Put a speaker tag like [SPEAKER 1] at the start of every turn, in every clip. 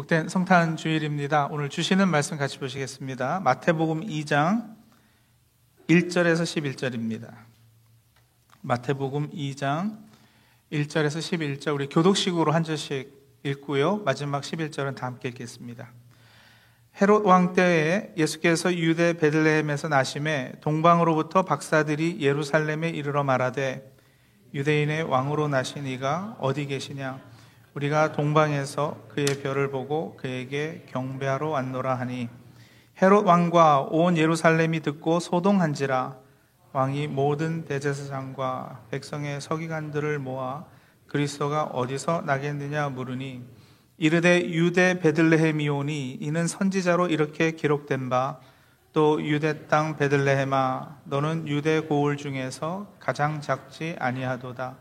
[SPEAKER 1] 복된 성탄 주일입니다. 오늘 주시는 말씀 같이 보시겠습니다. 마태복음 2장 1절에서 11절입니다. 마태복음 2장 1절에서 11절 우리 교독식으로 한 절씩 읽고요. 마지막 11절은 다 함께 읽겠습니다. 헤롯 왕 때에 예수께서 유대 베들레헴에서 나심에 동방으로부터 박사들이 예루살렘에 이르러 말하되 유대인의 왕으로 나신 이가 어디 계시냐 우리가 동방에서 그의 별을 보고 그에게 경배하러 왔노라 하니 헤롯 왕과 온 예루살렘이 듣고 소동한지라 왕이 모든 대제사장과 백성의 서기관들을 모아 그리스도가 어디서 나겠느냐 물으니 이르되 유대 베들레헴이오니 이는 선지자로 이렇게 기록된 바 또 유대 땅 베들레헴아 너는 유대 고을 중에서 가장 작지 아니하도다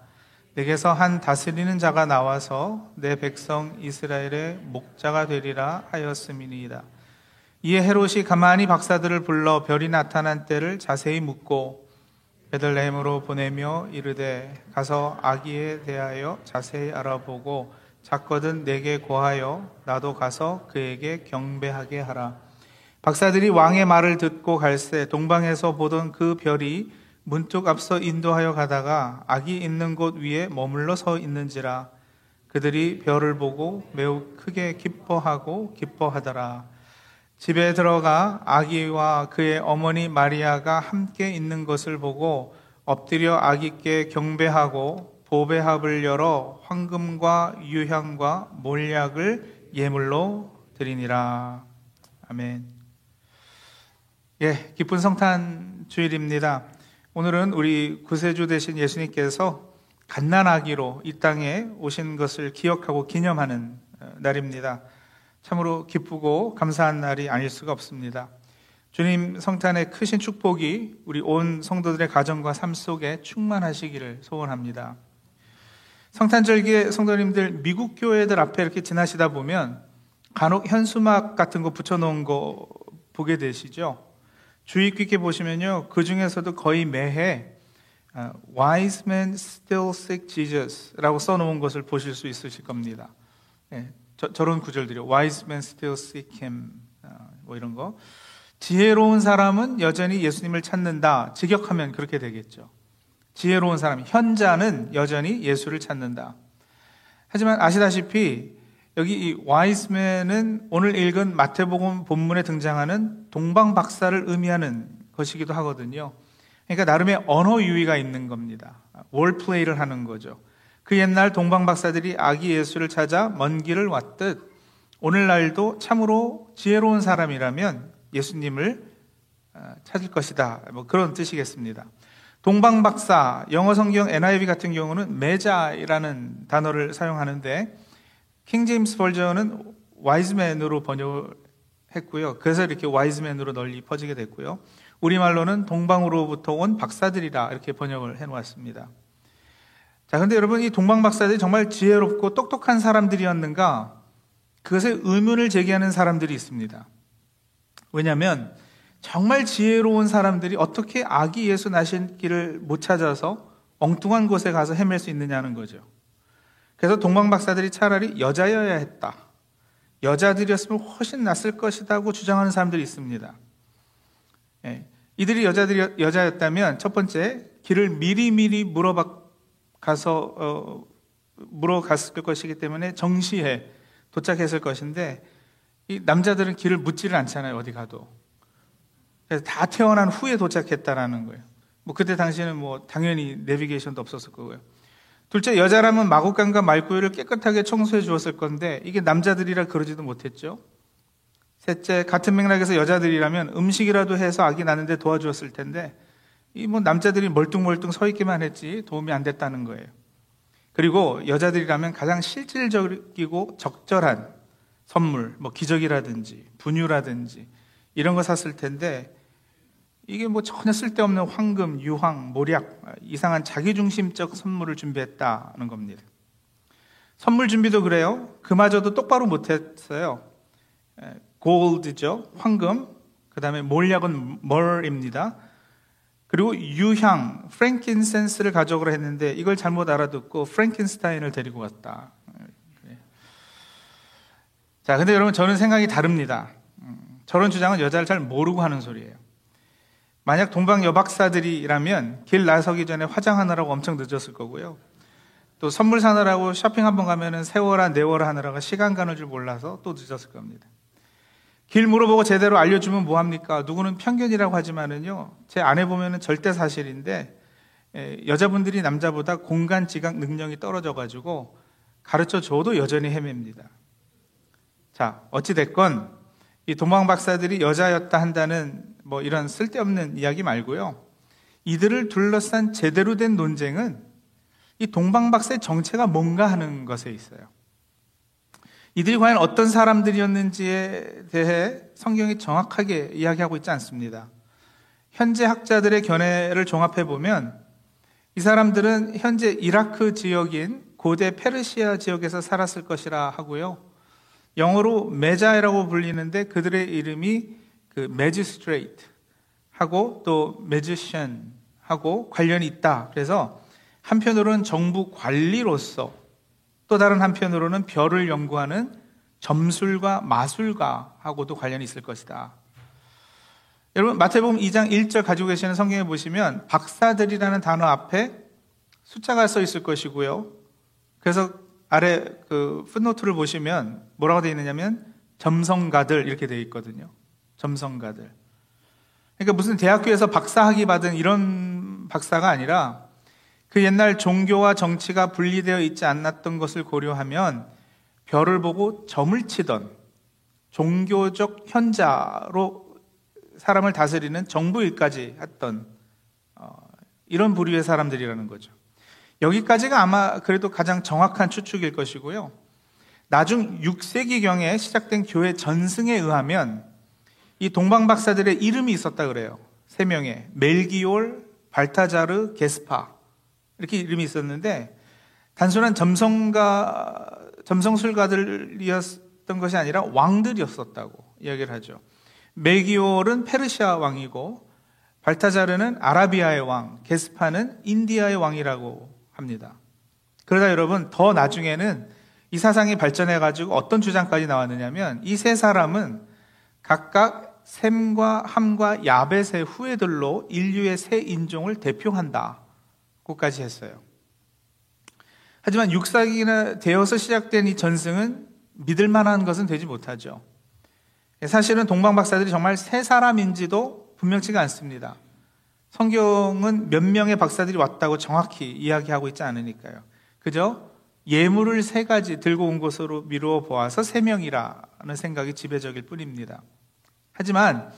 [SPEAKER 1] 내게서 한 다스리는 자가 나와서 내 백성 이스라엘의 목자가 되리라 하였음이니이다. 이에 헤롯이 가만히 박사들을 불러 별이 나타난 때를 자세히 묻고 베들레헴으로 보내며 이르되 가서 아기에 대하여 자세히 알아보고 작거든 내게 고하여 나도 가서 그에게 경배하게 하라. 박사들이 왕의 말을 듣고 갈새 동방에서 보던 그 별이 문득 앞서 인도하여 가다가 악이 있는 곳 위에 머물러 서 있는지라 그들이 별을 보고 매우 크게 기뻐하고 기뻐하더라. 집에 들어가 아기와 그의 어머니 마리아가 함께 있는 것을 보고 엎드려 아기께 경배하고 보배합을 열어 황금과 유향과 몰약을 예물로 드리니라. 아멘. 예, 기쁜 성탄 주일입니다. 오늘은 우리 구세주 되신 예수님께서 갓난아기로 이 땅에 오신 것을 기억하고 기념하는 어, 날입니다. 참으로 기쁘고 감사한 날이 아닐 수가 없습니다. 주님 성탄의 크신 축복이 우리 온 성도들의 가정과 삶 속에 충만하시기를 소원합니다. 성탄절기에 성도님들 미국 교회들 앞에 이렇게 지나시다 보면 간혹 현수막 같은 거 붙여놓은 거 보게 되시죠? 주의 깊게 보시면요. 그 중에서도 거의 매해 어, Wise men still seek Jesus라고 써놓은 것을 보실 수 있으실 겁니다. 네, 저, 런 구절들이요. Wise men still seek Him. 어, 뭐 이런 거. 지혜로운 사람은 여전히 예수님을 찾는다. 직역하면 그렇게 되겠죠. 지혜로운 사람, 현자는 여전히 예수를 찾는다. 하지만 아시다시피 여기 이 와이스맨은 오늘 읽은 마태복음 본문에 등장하는 동방 박사를 의미하는 것이기도 하거든요. 그러니까 나름의 언어 유희가 있는 겁니다. 월플레이를 하는 거죠. 그 옛날 동방 박사들이 아기 예수를 찾아 먼 길을 왔듯 오늘날도 참으로 지혜로운 사람이라면 예수님을 어, 찾을 것이다. 뭐 그런 뜻이겠습니다. 동방 박사 영어 성경 NIV 같은 경우는 메자이라는 단어를 사용하는데 킹 제임스 버전은 와이즈맨으로 번역했고요. 그래서 이렇게 와이즈맨으로 널리 퍼지게 됐고요. 우리말로는 동방으로부터 온 박사들이라 이렇게 번역을 해 놓았습니다. 자, 근데 여러분 이 동방 박사들이 정말 지혜롭고 똑똑한 사람들이었는가? 그것에 의문을 제기하는 사람들이 있습니다. 왜냐하면 정말 지혜로운 사람들이 어떻게 아기 예수 나신 길을 못 찾아서 엉뚱한 곳에 가서 헤맬 수 있느냐는 거죠. 그래서 동방 박사들이 차라리 여자여야 했다. 여자들이었으면 훨씬 낫을 것이다고 주장하는 사람들이 있습니다. 예, 이들이 여자들이 여자였다면 첫 번째 길을 미리 미리 물어봐 가서 어, 물어갔을 것이기 때문에 정시에 도착했을 것인데 이 남자들은 길을 묻지를 않잖아요 어디 가도 그래서 다 태어난 후에 도착했다라는 거예요. 뭐 그때 당시에는 뭐 당연히 내비게이션도 없었을 거고요. 둘째, 여자라면 마구간과 말구유를 깨끗하게 청소해 주었을 건데 이게 남자들이라 그러지도 못했죠. 셋째, 같은 맥락에서 여자들이라면 음식이라도 해서 아기 낳는데 도와주었을 텐데 이 뭐 남자들이 멀뚱멀뚱 서 있기만 했지 도움이 안 됐다는 거예요. 그리고 여자들이라면 가장 실질적이고 적절한 선물, 뭐 기저귀라든지 분유라든지 이런 거 샀을 텐데 이게 뭐 전혀 쓸데없는 황금, 유황, 모략, 이상한 자기중심적 선물을 준비했다는 겁니다. 선물 준비도 그래요. 그마저도 똑바로 못했어요. 골드죠. 황금. 그 다음에 몰약은 멀입니다. 그리고 유향, 프랭킨센스를 가져오라 했는데 이걸 잘못 알아듣고 프랭킨스타인을 데리고 갔다. 자, 근데 여러분 저는 생각이 다릅니다. 음, 저런 주장은 여자를 잘 모르고 하는 소리예요. 만약 동방 여박사들이라면 길 나서기 전에 화장하느라고 엄청 늦었을 거고요. 또 선물 사느라고 쇼핑 한번 가면은 세월아 네월아 하느라고 시간 가는 줄 몰라서 또 늦었을 겁니다. 길 물어보고 제대로 알려주면 뭐합니까? 누구는 편견이라고 하지만은요, 제 아내 보면은 절대 사실인데, 여자분들이 남자보다 공간 지각 능력이 떨어져가지고 가르쳐 줘도 여전히 헤맵니다. 자, 어찌됐건, 이 도망 박사들이 여자였다 한다는 뭐 이런 쓸데없는 이야기 말고요. 이들을 둘러싼 제대로 된 논쟁은 이 동방 박사의 정체가 뭔가 하는 것에 있어요. 이들이 과연 어떤 사람들이었는지에 대해 성경이 정확하게 이야기하고 있지 않습니다. 현재 학자들의 견해를 종합해 보면 이 사람들은 현재 이라크 지역인 고대 페르시아 지역에서 살았을 것이라 하고요. 영어로 메자이라고 불리는데 그들의 이름이 그 매지스트레이트 하고 또 매지션 하고 관련이 있다. 그래서 한편으로는 정부 관리로서 또 다른 한편으로는 별을 연구하는 점술과 마술가하고도 관련이 있을 것이다. 여러분 마태복음 2장 1절 가지고 계시는 성경에 보시면 박사들이라는 단어 앞에 숫자가 써 있을 것이고요. 그래서 아래 그 풋노트를 보시면 뭐라고 되어 있느냐면 점성가들 이렇게 되어 있거든요. 점성가들. 그러니까 무슨 대학교에서 박사학위 받은 이런 박사가 아니라 그 옛날 종교와 정치가 분리되어 있지 않았던 것을 고려하면 별을 보고 점을 치던 종교적 현자로 사람을 다스리는 정부 일까지 했던 어, 이런 부류의 사람들이라는 거죠. 여기까지가 아마 그래도 가장 정확한 추측일 것이고요. 나중 6세기경에 시작된 교회 전승에 의하면 이 동방 박사들의 이름이 있었다 그래요. 세 명의 멜기올, 발타자르, 게스파 이렇게 이름이 있었는데 단순한 점성가 점성술가들이었던 것이 아니라 왕들이었었다고 이야기를 하죠. 멜기올은 페르시아 왕이고 발타자르는 아라비아의 왕, 게스파는 인디아의 왕이라고 합니다. 그러다 여러분 더 나중에는 이 사상이 발전해 가지고 어떤 주장까지 나왔느냐면 이 세 사람은 각각 샘과 함과 야벳의 후예들로 인류의 새 인종을 대표한다. 고까지 했어요. 하지만 육사기나 되어서 시작된 이 전승은 믿을 만한 것은 되지 못하죠. 사실은 동방 박사들이 정말 세 사람인지도 분명치가 않습니다. 성경은 몇 명의 박사들이 왔다고 정확히 이야기하고 있지 않으니까요. 그저 예물을 세 가지 들고 온 것으로 미루어 보아서 세 명이라는 생각이 지배적일 뿐입니다. 하지만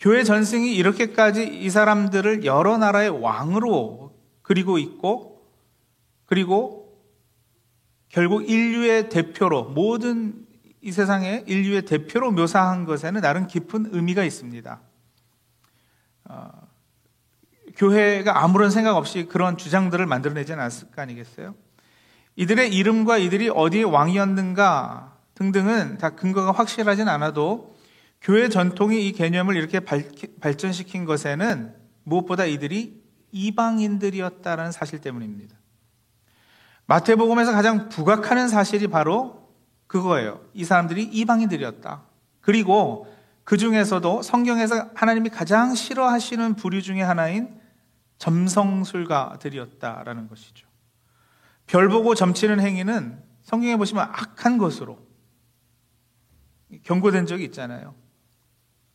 [SPEAKER 1] 교회 전승이 이렇게까지 이 사람들을 여러 나라의 왕으로 그리고 있고 그리고 결국 인류의 대표로 모든 이 세상의 인류의 대표로 묘사한 것에는 나름 깊은 의미가 있습니다. 어, 교회가 아무런 생각 없이 그런 주장들을 만들어내지 않았을 거 아니겠어요? 이들의 이름과 이들이 어디에 왕이었는가 등등은 다 근거가 확실하진 않아도 교회 전통이 이 개념을 이렇게 발전시킨 것에는 무엇보다 이들이 이방인들이었다는 사실 때문입니다. 마태복음에서 가장 부각하는 사실이 바로 그거예요. 이 사람들이 이방인들이었다. 그리고 그 중에서도 성경에서 하나님이 가장 싫어하시는 부류 중의 하나인 점성술가들이었다라는 것이죠. 별 보고 점치는 행위는 성경에 보시면 악한 것으로 경고된 적이 있잖아요.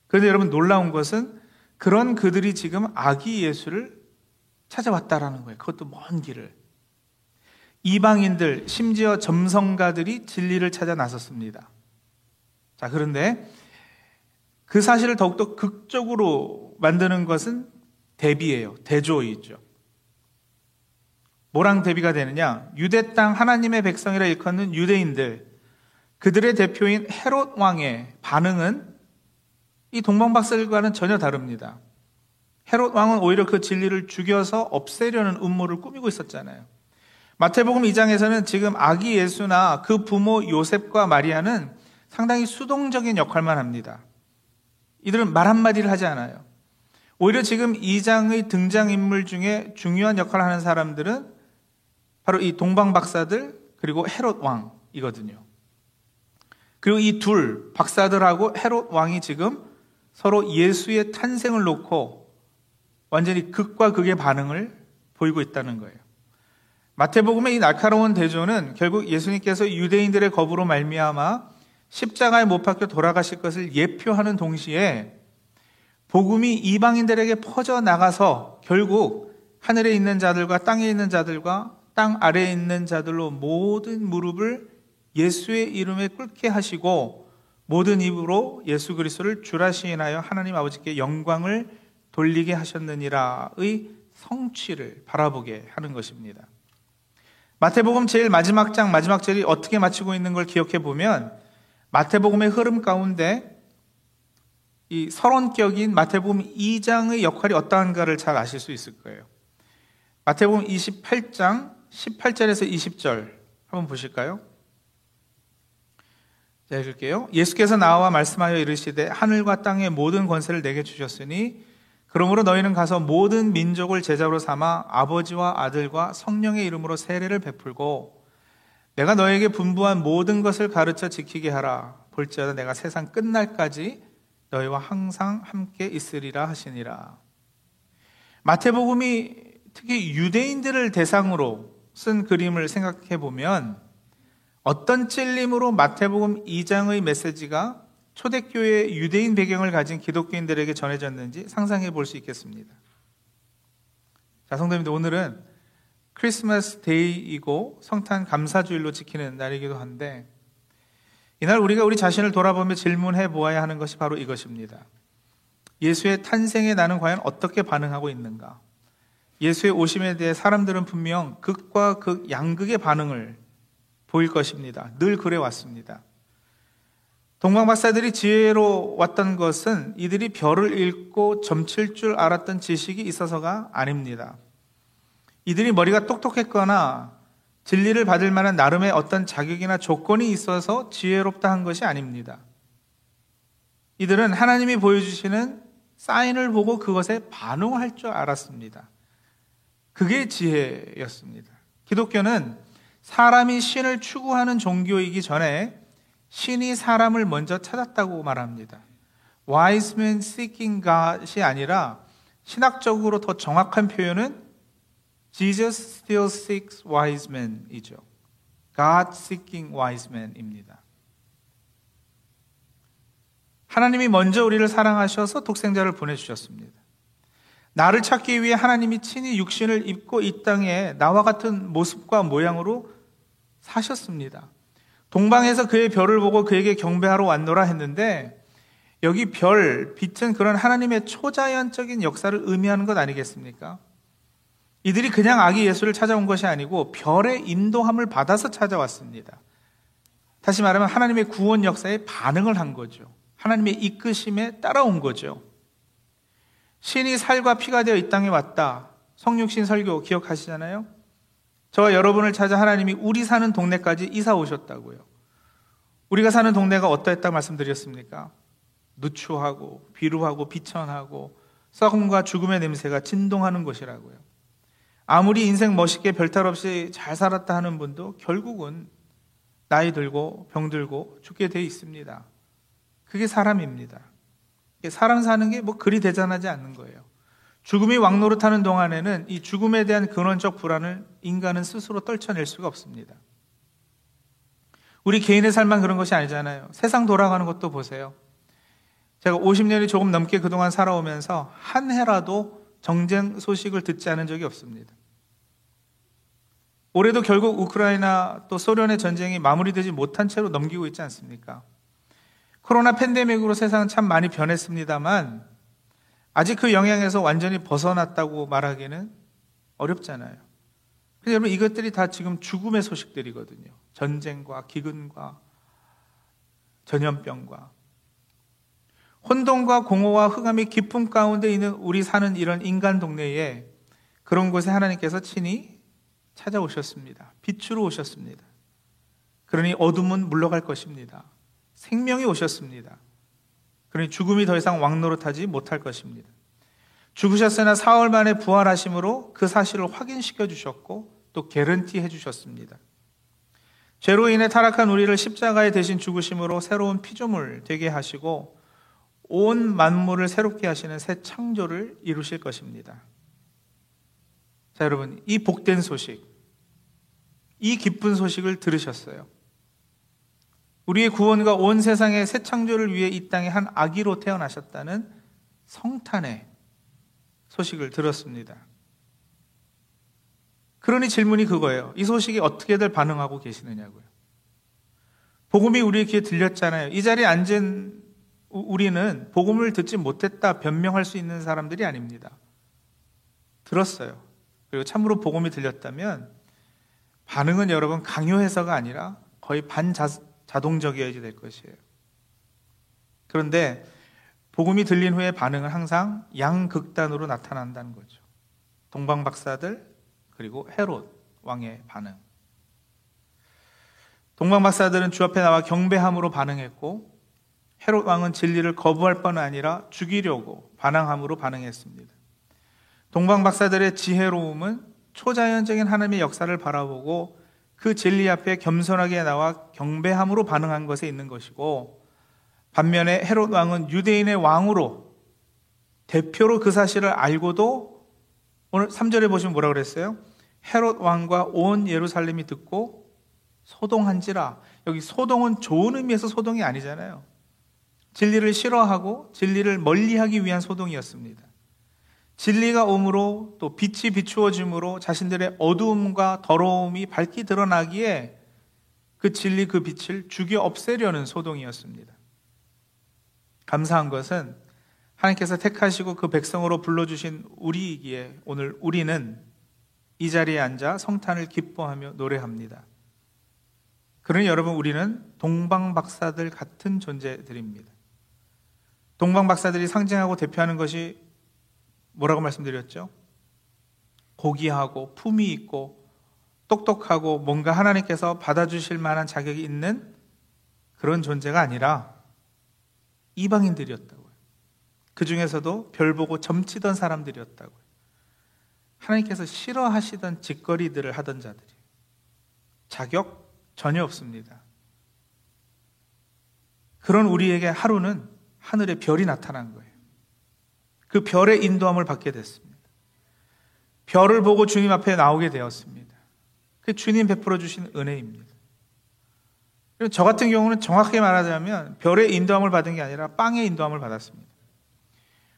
[SPEAKER 1] 그런데 여러분 놀라운 것은 그런 그들이 지금 아기 예수를 찾아왔다라는 거예요. 그것도 먼 길을. 이방인들, 심지어 점성가들이 진리를 찾아 나섰습니다. 자, 그런데 그 사실을 더욱더 극적으로 만드는 것은 대비예요. 대조이죠. 뭐랑 대비가 되느냐? 유대 땅 하나님의 백성이라 일컫는 유대인들, 그들의 대표인 헤롯 왕의 반응은 이 동방 박사들과는 전혀 다릅니다. 헤롯 왕은 오히려 그 진리를 죽여서 없애려는 음모를 꾸미고 있었잖아요. 마태복음 2장에서는 지금 아기 예수나 그 부모 요셉과 마리아는 상당히 수동적인 역할만 합니다. 이들은 말 한마디를 하지 않아요. 오히려 지금 2장의 등장인물 중에 중요한 역할을 하는 사람들은 바로 이 동방 박사들 그리고 헤롯 왕이거든요. 그리고 이 둘 박사들하고 헤롯 왕이 지금 서로 예수의 탄생을 놓고 완전히 극과 극의 반응을 보이고 있다는 거예요. 마태복음의 이 날카로운 대조는 결국 예수님께서 유대인들의 거부로 말미암아 십자가에 못 박혀 돌아가실 것을 예표하는 동시에 복음이 이방인들에게 퍼져 나가서 결국 하늘에 있는 자들과 땅에 있는 자들과 땅 아래에 있는 자들로 모든 무릎을 예수의 이름에 꿇게 하시고 모든 입으로 예수 그리스도를 주라 시인하여 하나님 아버지께 영광을 돌리게 하셨느니라의 성취를 바라보게 하는 것입니다. 마태복음 제일 마지막 장 마지막 절이 어떻게 마치고 있는 걸 기억해 보면 마태복음의 흐름 가운데 이 서론격인 마태복음 2장의 역할이 어떠한가를 잘 아실 수 있을 거예요. 마태복음 28장 18절에서 20절 한번 보실까요? 자, 읽을게요. 예수께서 나와 말씀하여 이르시되 하늘과 땅의 모든 권세를 내게 주셨으니 그러므로 너희는 가서 모든 민족을 제자로 삼아 아버지와 아들과 성령의 이름으로 세례를 베풀고 내가 너에게 분부한 모든 것을 가르쳐 지키게 하라. 볼지어다 내가 세상 끝날까지 너희와 항상 함께 있으리라 하시니라. 마태복음이 특히 유대인들을 대상으로 쓴 그림을 생각해 보면 어떤 찔림으로 마태복음 2장의 메시지가 초대교회 유대인 배경을 가진 기독교인들에게 전해졌는지 상상해 볼 수 있겠습니다. 자, 성도님들 오늘은 크리스마스 데이이고 성탄 감사주일로 지키는 날이기도 한데 이날 우리가 우리 자신을 돌아보며 질문해 보아야 하는 것이 바로 이것입니다. 예수의 탄생에 나는 과연 어떻게 반응하고 있는가? 예수의 오심에 대해 사람들은 분명 극과 극 양극의 반응을 보일 것입니다. 늘 그래 왔습니다. 동방 박사들이 지혜로 왔던 것은 이들이 별을 읽고 점칠 줄 알았던 지식이 있어서가 아닙니다. 이들이 머리가 똑똑했거나 진리를 받을 만한 나름의 어떤 자격이나 조건이 있어서 지혜롭다 한 것이 아닙니다. 이들은 하나님이 보여주시는 사인을 보고 그것에 반응할 줄 알았습니다. 그게 지혜였습니다. 기독교는 사람이 신을 추구하는 종교이기 전에 신이 사람을 먼저 찾았다고 말합니다. wise men seeking God이 아니라 신학적으로 더 정확한 표현은 Jesus still seeks wise men이죠. God seeking wise men입니다. 하나님이 먼저 우리를 사랑하셔서 독생자를 보내주셨습니다. 나를 찾기 위해 하나님이 친히 육신을 입고 이 땅에 나와 같은 모습과 모양으로 사셨습니다. 동방에서 그의 별을 보고 그에게 경배하러 왔노라 했는데 여기 별, 빛은 그런 하나님의 초자연적인 역사를 의미하는 것 아니겠습니까? 이들이 그냥 아기 예수를 찾아온 것이 아니고 별의 인도함을 받아서 찾아왔습니다. 다시 말하면 하나님의 구원 역사에 반응을 한 거죠. 하나님의 이끄심에 따라온 거죠. 신이 살과 피가 되어 이 땅에 왔다. 성육신 설교 기억하시잖아요? 저와 여러분을 찾아 하나님이 우리 사는 동네까지 이사 오셨다고요. 우리가 사는 동네가 어떠했다 말씀드렸습니까? 누추하고 비루하고 비천하고 썩음과 죽음의 냄새가 진동하는 곳이라고요. 아무리 인생 멋있게 별탈 없이 잘 살았다 하는 분도 결국은 나이 들고 병 들고 죽게 돼 있습니다. 그게 사람입니다. 사람 사는 게 뭐 그리 대단하지 않는 거예요. 죽음이 왕노릇하는 동안에는 이 죽음에 대한 근원적 불안을 인간은 스스로 떨쳐낼 수가 없습니다. 우리 개인의 삶만 그런 것이 아니잖아요. 세상 돌아가는 것도 보세요. 제가 50년이 조금 넘게 그동안 살아오면서 한 해라도 정쟁 소식을 듣지 않은 적이 없습니다. 올해도 결국 우크라이나 또 소련의 전쟁이 마무리되지 못한 채로 넘기고 있지 않습니까? 코로나 팬데믹으로 세상은 참 많이 변했습니다만 아직 그 영향에서 완전히 벗어났다고 말하기는 어렵잖아요. 근데 여러분 이것들이 다 지금 죽음의 소식들이거든요. 전쟁과 기근과 전염병과 혼돈과 공허와 흑암이 깊은 가운데 있는 우리 사는 이런 인간 동네에 그런 곳에 하나님께서 친히 찾아오셨습니다. 빛으로 오셨습니다. 그러니 어둠은 물러갈 것입니다. 생명이 오셨습니다. 그러니 죽음이 더 이상 왕노릇하지 못할 것입니다. 죽으셨으나 사흘 만에 부활하심으로 그 사실을 확인시켜 주셨고 또 개런티 해 주셨습니다. 죄로 인해 타락한 우리를 십자가에 대신 죽으심으로 새로운 피조물 되게 하시고 온 만물을 새롭게 하시는 새 창조를 이루실 것입니다. 자, 여러분, 이 복된 소식, 이 기쁜 소식을 들으셨어요. 우리의 구원과 온 세상의 새 창조를 위해 이 땅에 한 아기로 태어나셨다는 성탄의 소식을 들었습니다. 그러니 질문이 그거예요. 이 소식에 어떻게들 반응하고 계시느냐고요. 복음이 우리의 귀에 들렸잖아요. 이 자리에 앉은 우리는 복음을 듣지 못했다 변명할 수 있는 사람들이 아닙니다. 들었어요. 그리고 참으로 복음이 들렸다면 반응은 여러분 강요해서가 아니라 거의 반자동적이어야 될 것이에요. 그런데 복음이 들린 후에 반응은 항상 양극단으로 나타난다는 거죠. 동방 박사들 그리고 헤롯 왕의 반응. 동방 박사들은 주 앞에 나와 경배함으로 반응했고 헤롯 왕은 진리를 거부할 뿐 아니라 죽이려고 반항함으로 반응했습니다. 동방 박사들의 지혜로움은 초자연적인 하나님의 역사를 바라보고 그 진리 앞에 겸손하게 나와 경배함으로 반응한 것에 있는 것이고 반면에 헤롯 왕은 유대인의 왕으로 대표로 그 사실을 알고도 오늘 3절에 보시면 뭐라 그랬어요? 헤롯 왕과 온 예루살렘이 듣고 소동한지라. 여기 소동은 좋은 의미에서 소동이 아니잖아요. 진리를 싫어하고 진리를 멀리하기 위한 소동이었습니다. 진리가 옴으로 또 빛이 비추어짐으로 자신들의 어두움과 더러움이 밝히 드러나기에 그 진리 그 빛을 죽여 없애려는 소동이었습니다. 감사한 것은 하나님께서 택하시고 그 백성으로 불러주신 우리이기에 오늘 우리는 이 자리에 앉아 성탄을 기뻐하며 노래합니다. 그러니 여러분 우리는 동방 박사들 같은 존재들입니다. 동방 박사들이 상징하고 대표하는 것이 뭐라고 말씀드렸죠? 고귀하고 품위 있고 똑똑하고 뭔가 하나님께서 받아주실 만한 자격이 있는 그런 존재가 아니라 이방인들이었다고요. 그 중에서도 별 보고 점치던 사람들이었다고요. 하나님께서 싫어하시던 짓거리들을 하던 자들이 자격 전혀 없습니다. 그런 우리에게 하루는 하늘의 별이 나타난 거예요. 그 별의 인도함을 받게 됐습니다. 별을 보고 주님 앞에 나오게 되었습니다. 그 주님 베풀어 주신 은혜입니다. 저 같은 경우는 정확하게 말하자면 별의 인도함을 받은 게 아니라 빵의 인도함을 받았습니다.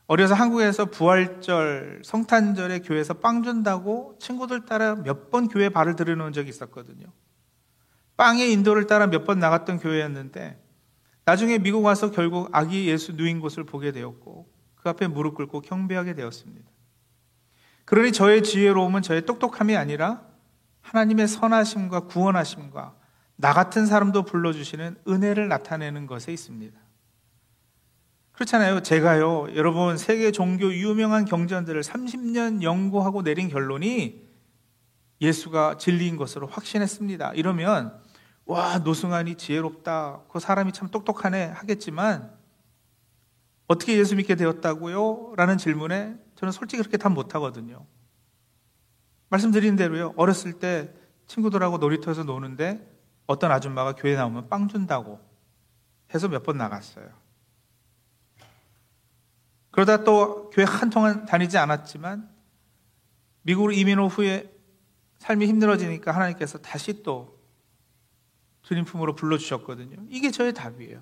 [SPEAKER 1] 어려서 한국에서 부활절, 성탄절에 교회에서 빵 준다고 친구들 따라 몇 번 교회 발을 들여놓은 적이 있었거든요. 빵의 인도를 따라 몇 번 나갔던 교회였는데 나중에 미국 와서 결국 아기 예수 누인 곳을 보게 되었고 그 앞에 무릎 꿇고 경배하게 되었습니다. 그러니 저의 지혜로움은 저의 똑똑함이 아니라 하나님의 선하심과 구원하심과 나 같은 사람도 불러주시는 은혜를 나타내는 것에 있습니다. 그렇잖아요. 제가요, 여러분, 세계 종교 유명한 경전들을 30년 연구하고 내린 결론이 예수가 진리인 것으로 확신했습니다. 이러면, 와, 노승환이 지혜롭다. 그 사람이 참 똑똑하네. 하겠지만, 어떻게 예수 믿게 되었다고요? 라는 질문에 저는 솔직히 그렇게 답 못하거든요. 말씀드린 대로요. 어렸을 때 친구들하고 놀이터에서 노는데 어떤 아줌마가 교회 나오면 빵 준다고 해서 몇 번 나갔어요. 그러다 또 교회 한 통은 다니지 않았지만 미국으로 이민 후에 삶이 힘들어지니까 하나님께서 다시 또 주님 품으로 불러주셨거든요. 이게 저의 답이에요.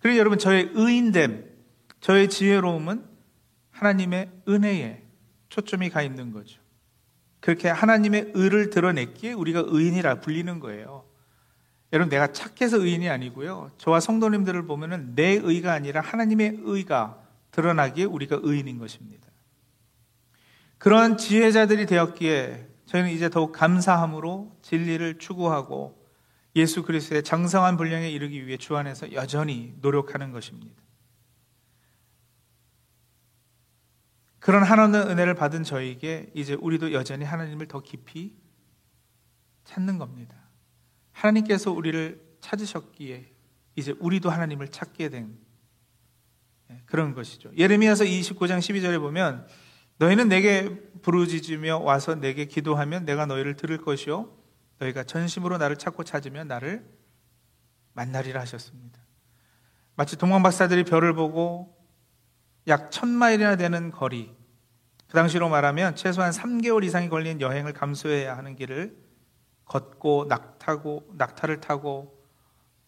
[SPEAKER 1] 그리고 여러분, 저의 의인됨, 저의 지혜로움은 하나님의 은혜에 초점이 가 있는 거죠. 그렇게 하나님의 의를 드러냈기에 우리가 의인이라 불리는 거예요. 여러분, 내가 착해서 의인이 아니고요. 저와 성도님들을 보면은 내 의가 아니라 하나님의 의가 드러나기에 우리가 의인인 것입니다. 그런 지혜자들이 되었기에 저희는 이제 더욱 감사함으로 진리를 추구하고 예수 그리스도의 장성한 분량에 이르기 위해 주 안에서 여전히 노력하는 것입니다. 그런 하나님의 은혜를 받은 저에게 이제 우리도 여전히 하나님을 더 깊이 찾는 겁니다. 하나님께서 우리를 찾으셨기에 이제 우리도 하나님을 찾게 된 예, 그런 것이죠. 예레미야서 29장 12절에 보면 너희는 내게 부르짖으며 와서 내게 기도하면 내가 너희를 들을 것이요 너희가 전심으로 나를 찾고 찾으면 나를 만나리라 하셨습니다. 마치 동방 박사들이 별을 보고 약 천마일이나 되는 거리, 그 당시로 말하면 최소한 3개월 이상이 걸린 여행을 감수해야 하는 길을 걷고 낙타고 낙타를 타고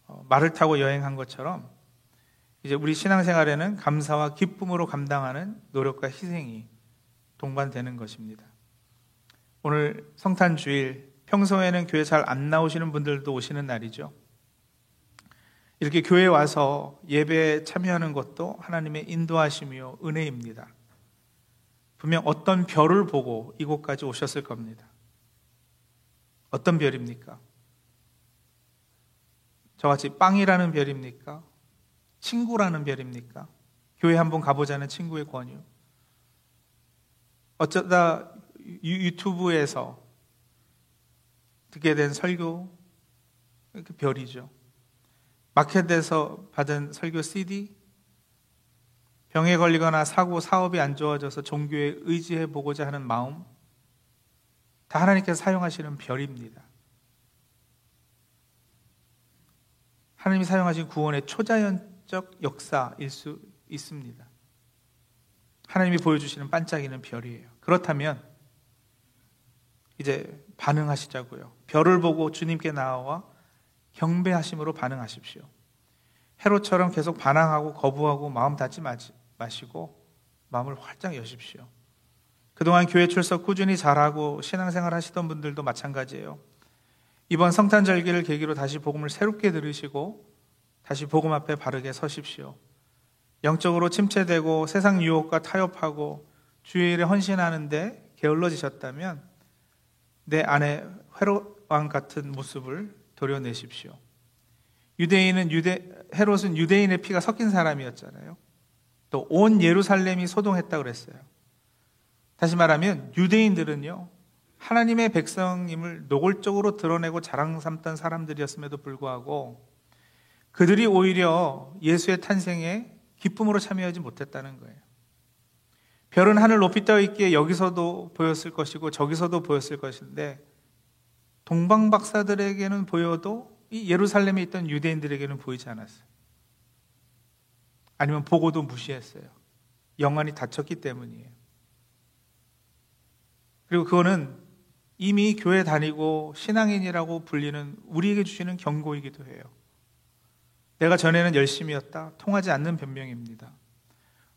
[SPEAKER 1] 어, 말을 타고 여행한 것처럼 이제 우리 신앙생활에는 감사와 기쁨으로 감당하는 노력과 희생이 동반되는 것입니다. 오늘 성탄 주일 평소에는 교회 잘 안 나오시는 분들도 오시는 날이죠. 이렇게 교회에 와서 예배에 참여하는 것도 하나님의 인도하심이요 은혜입니다. 분명 어떤 별을 보고 이곳까지 오셨을 겁니다. 어떤 별입니까? 저같이 빵이라는 별입니까? 친구라는 별입니까? 교회 한번 가보자는 친구의 권유. 어쩌다 유튜브에서 듣게 된 설교, 그 별이죠. 마켓에서 받은 설교 CD, 병에 걸리거나 사고, 사업이 안 좋아져서 종교에 의지해 보고자 하는 마음, 다 하나님께서 사용하시는 별입니다. 하나님이 사용하신 구원의 초자연적 역사일 수 있습니다. 하나님이 보여주시는 반짝이는 별이에요. 그렇다면, 이제 반응하시자고요. 별을 보고 주님께 나와 경배하심으로 반응하십시오. 헤로처럼 계속 반항하고 거부하고 마음 닫지 마시고 마음을 활짝 여십시오. 그동안 교회 출석 꾸준히 잘하고 신앙생활 하시던 분들도 마찬가지예요. 이번 성탄절기를 계기로 다시 복음을 새롭게 들으시고 다시 복음 앞에 바르게 서십시오. 영적으로 침체되고 세상 유혹과 타협하고 주의 일에 헌신하는데 게을러지셨다면 내 안에 회로왕 같은 모습을 도려내십시오. 유대인은 유대 헤롯은 유대인의 피가 섞인 사람이었잖아요. 또 온 예루살렘이 소동했다 그랬어요. 다시 말하면 유대인들은요. 하나님의 백성임을 노골적으로 드러내고 자랑 삼던 사람들이었음에도 불구하고 그들이 오히려 예수의 탄생에 기쁨으로 참여하지 못했다는 거예요. 별은 하늘 높이 떠 있기에 여기서도 보였을 것이고 저기서도 보였을 것인데 동방 박사들에게는 보여도 이 예루살렘에 있던 유대인들에게는 보이지 않았어요. 아니면 보고도 무시했어요. 영안이 닫혔기 때문이에요. 그리고 그거는 이미 교회 다니고 신앙인이라고 불리는 우리에게 주시는 경고이기도 해요. 내가 전에는 열심이었다. 통하지 않는 변명입니다.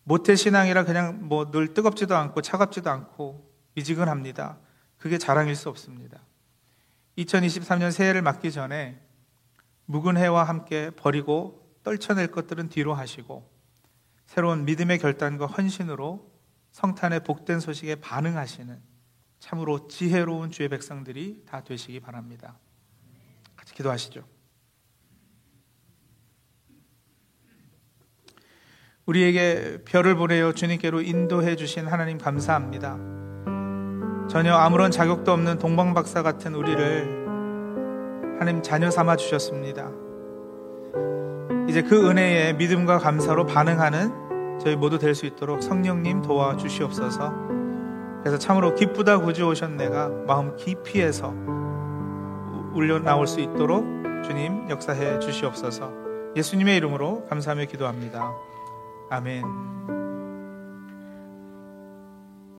[SPEAKER 1] 모태 신앙이라 그냥 뭐 늘 뜨겁지도 않고 차갑지도 않고 미지근합니다. 그게 자랑일 수 없습니다. 2023년 새해를 맞기 전에 묵은 해와 함께 버리고 떨쳐낼 것들은 뒤로 하시고 새로운 믿음의 결단과 헌신으로 성탄의 복된 소식에 반응하시는 참으로 지혜로운 주의 백성들이 다 되시기 바랍니다. 같이 기도하시죠. 우리에게 별을 보내어 주님께로 인도해 주신 하나님 감사합니다. 전혀 아무런 자격도 없는 동방박사 같은 우리를 하나님 자녀 삼아 주셨습니다. 이제 그 은혜에 믿음과 감사로 반응하는 저희 모두 될 수 있도록 성령님 도와 주시옵소서. 그래서 참으로 기쁘다 구주 오셨네가 마음 깊이에서 울려 나올 수 있도록 주님 역사해 주시옵소서. 예수님의 이름으로 감사하며 기도합니다. 아멘.